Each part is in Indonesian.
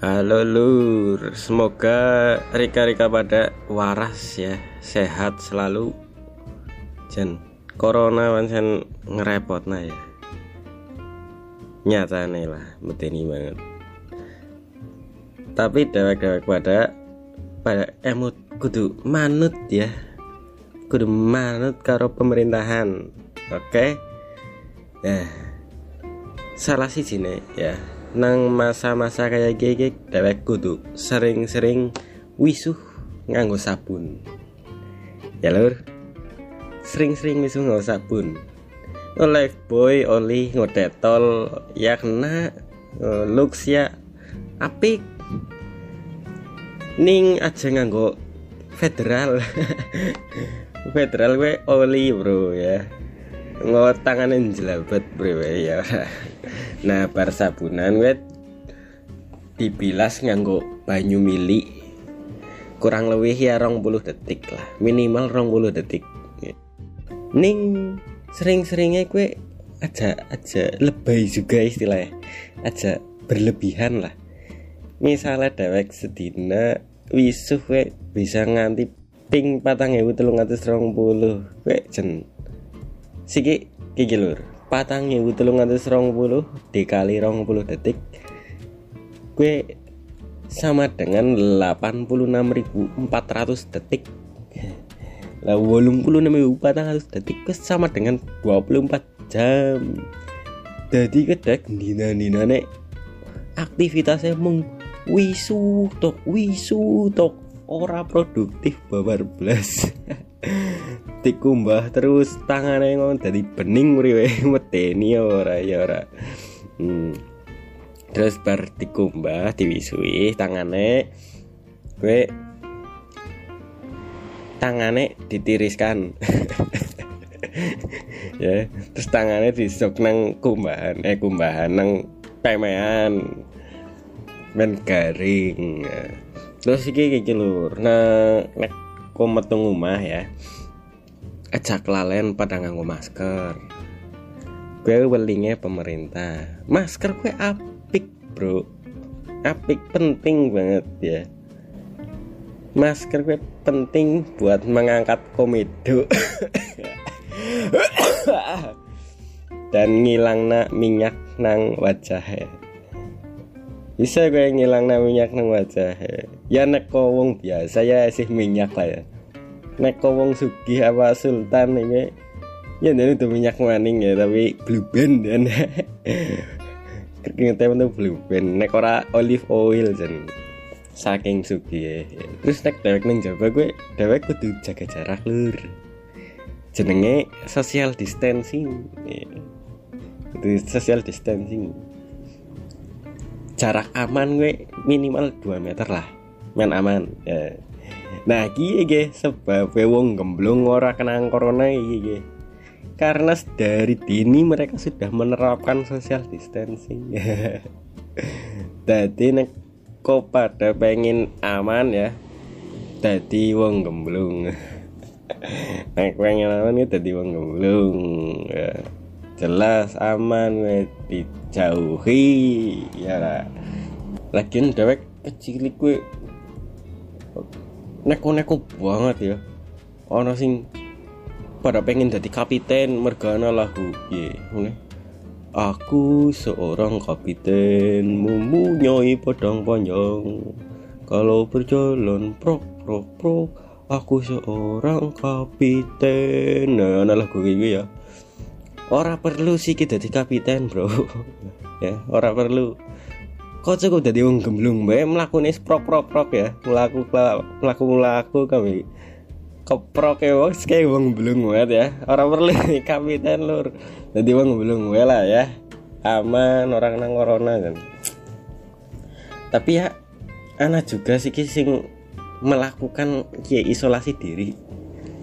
Halo lur, semoga Rika-Rika pada waras ya, sehat selalu. Jan, corona pancen ngerepot nah ya. Nyata nih lah, betini banget. Tapi dewek-dewek pada pada emut kudu manut ya. Kudu manut karo pemerintahan. Oke? Nah, salah sih sini ya nang masa-masa kayak gini dewek kudu sering-sering wisuh nganggo sabun. Ya lur. Sering-sering wisuh nganggo sabun. Oleh boy oli ngodetol ya kena looks ya apik. Ning aja nganggo federal. Federal gue oli bro ya. Ngot tangannya jelabet bro ya nah bar sabunan wet dibilas nganggo banyu mili kurang lebih ya rong puluh detik lah. Minimal rong puluh detik. Ning sering-seringnya gue aja aja lebay juga istilahnya. Aja berlebihan lah. Misalnya dewek sedina wisuh gue bisa nganti ping patang ewu telung atus rong puluh gue jen. Siki gigi lur patang ewu telung atus rong puluh dikali rong puluh detik. Gue sama dengan 86.400 detik. Lah 86.400 detik gue sama dengan 24 jam jadi kedek dina dina nek aktivitasnya mung wisu tok wisu tok ora produktif babar blas dikumbah terus tangannya ngon dari bening mriwe meteni ora ya ora. Hmm. terus bar dikumbah diwisui tangannya gue tangannya ditiriskan. Ya terus tangannya disok nang kumbahan eh kumbahan nang pemean men garing. Terus iki iki lur. Nah nek komet ngomah ya. Ajak lalen pada nganggo masker. Gue welingnya pemerintah. Masker gue apik bro. Apik penting banget ya. Masker gue penting buat mengangkat komedo. Dan ngilang nak minyak nang wajah ya bisa gue ngilang nak minyak nang wajah. Ya nek wong biasa ya sih minyak lah ya. Nek wong sugih apa sultan ini ya ini udah minyak maning ya tapi blue band dan keringetnya itu blue band nek ora olive oil jen saking sugih. Ya. terus nek dewek neng jawa gue dewek kudu jaga jarak lur. Jenenge social distancing. Itu social distancing jarak aman gue minimal 2 meter lah main aman ya Nah, iki ge sebab wong gemblung ora kena corona iki. Karena dari dini mereka sudah menerapkan social distancing. Jadi nek kok pada pengen aman ya. Jadi wong gemblung. nek pengen aman ya jadi wong gemblung. Ya. Jelas aman dijauhi ya lah. Lagian dewek kecil gue neko-neko banget ya. Ono sing pada pengen jadi kapiten mergana lahu ye yeah. aku seorang kapiten mempunyai pedang panjang kalau berjalan pro pro pro aku seorang kapiten. Nah ana lagu gitu ya ora perlu sih kita jadi kapiten bro. Ya ora perlu. Kok cukup jadi wong gemblung bae mlakune prok prok prok ya. Melaku melaku melaku kami. Keprok ya wong. Kayak wong belum banget ya. Orang perlu kapiten lur. Jadi wong belum gue lah ya. Aman orang nang corona kan. Tapi ya anak juga sih sing melakukan ya isolasi diri.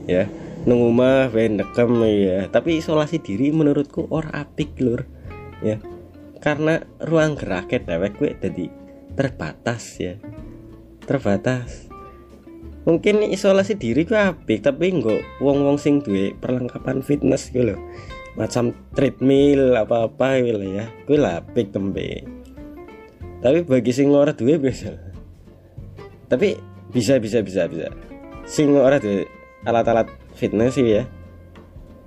Ya nunggu mah dekam ya tapi isolasi diri menurutku orang apik lur. Ya. Karena ruang geraknya dewek gue jadi terbatas ya. Terbatas. Mungkin isolasi diri gue apik tapi enggak wong wong sing duwe perlengkapan fitness gitu loh macam treadmill apa apa gitu ya. Gue apik tembe. Tapi bagi sing ora duwe bisa tapi bisa bisa bisa bisa. Sing ora duwe alat-alat fitness sih ya.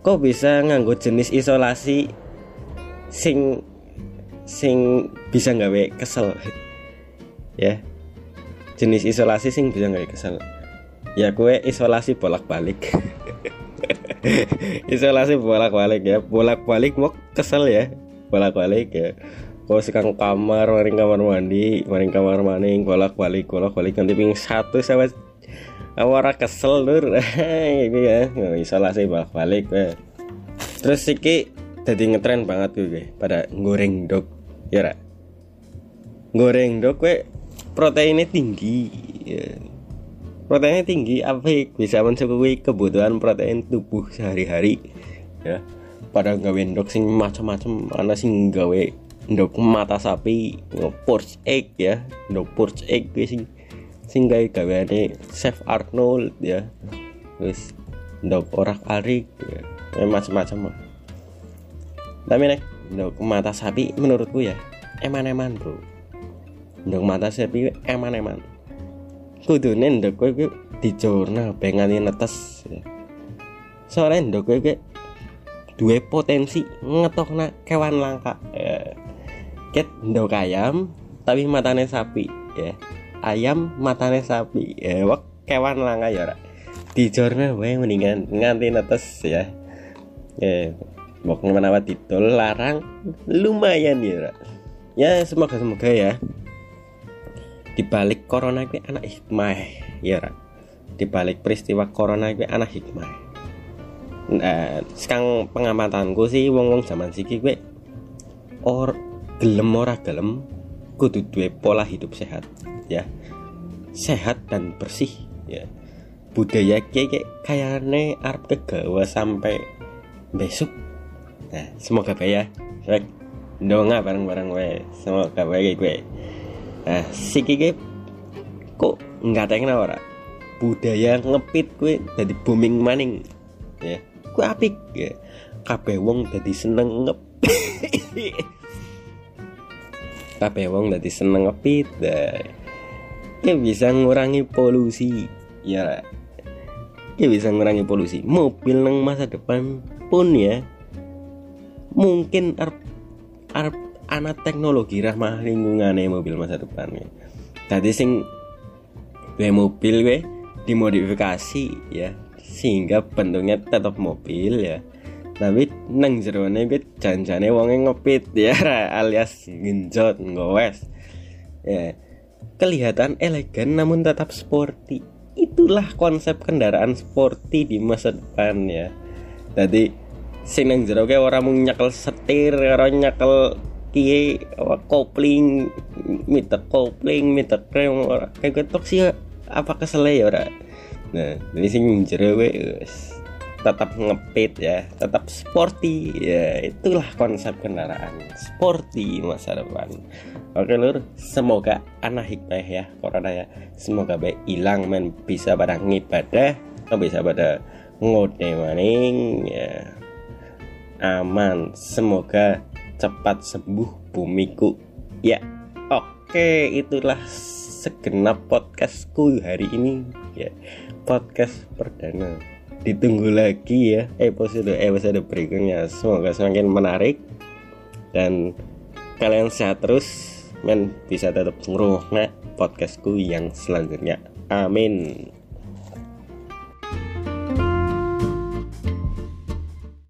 Kok bisa nganggo jenis isolasi sing sing bisa nggawe kesel? Ya. Jenis isolasi sing bisa nggawe kesel. Ya kue isolasi bolak-balik. Isolasi bolak-balik ya. Bolak-balik mau kesel ya. Bolak-balik ya. Kalau sekarang kamar maring kamar mandi maring kamar maning bolak-balik bolak-balik nanti ping satu sama awara kesel lur ini ya isolasi bolak-balik ya. terus siki jadi ngetren banget gue pada goreng dog ya ra? Goreng dog gue proteinnya tinggi ya. Proteinnya tinggi apa bisa mencukupi kebutuhan protein tubuh sehari-hari ya. Pada gawe ndok sing macam-macam ana sing gawe ndok mata sapi porch egg ya. Ndok porch egg sing gawe gaweane chef Arnold ya. Wis ndok orak arik ya macam-macam tapi nek ndok mata sapi menurutku ya eman-eman bro. Ndok mata sapi eman-eman. Kudune ndok kowe kuwi dicurna bengane netes soalnya ndok kowe kuwi duwe potensi ngetokna kewan langka ya. ket ndok ayam tapi matane sapi ya ayam matane sapi. Ya wak kewan langka ya ora dicurna wae mendingan nganti netes ya. Ya bok menawa didol larang lumayan ya ora ya semoga semoga ya. Dibalik corona itu anak hikmah ya ra dibalik peristiwa corona itu anak hikmah. Nah sekarang pengamatanku sih wong wong zaman siki gue or gelem ora gelem kudu duwe pola hidup sehat ya. Sehat dan bersih ya. Budaya kayak kayaknya arep kegawa sampai besok. Nah semoga baik ya. Rek, ndonga bareng-bareng gue semoga baik gue nah si kiki kok nggak tanya ora budaya ngepit gue jadi booming maning ya. Gue apik ya. Kabeh wong jadi seneng ngepit. Kabeh wong jadi seneng ngepit dah ya bisa ngurangi polusi. Ya. Ya bisa ngurangi polusi. Mobil nang masa depan pun ya mungkin arep arep anak teknologi ramah lingkungan mobil masa depan ya. Tadi sing gue mobil gue dimodifikasi ya sehingga bentuknya tetap mobil ya. Tapi nang jerone gue janjane wonge ngepit ya alias genjot ngowes ya kelihatan elegan namun tetap sporty. Itulah konsep kendaraan sporty di masa depan ya. Jadi sing nang jero orang mau nyekel setir orang nyekel kiye kopling meter kopling meter krem ora kayak ketok sih apa kesele ya ora? Nah ini sing jero tetap ngepit ya. Tetap sporty ya. Itulah konsep kendaraan sporty masa depan oke lur. Semoga anak hikmah ya corona ya. Semoga baik hilang men. Bisa pada ngibadah bisa pada ngode maning ya. Aman. Semoga cepat sembuh bumiku. Ya oke. Itulah segenap podcastku hari ini. Ya podcast perdana. Ditunggu lagi ya episode episode berikutnya. Semoga semakin menarik dan kalian sehat terus men bisa tetap ngurung podcastku yang selanjutnya. Amin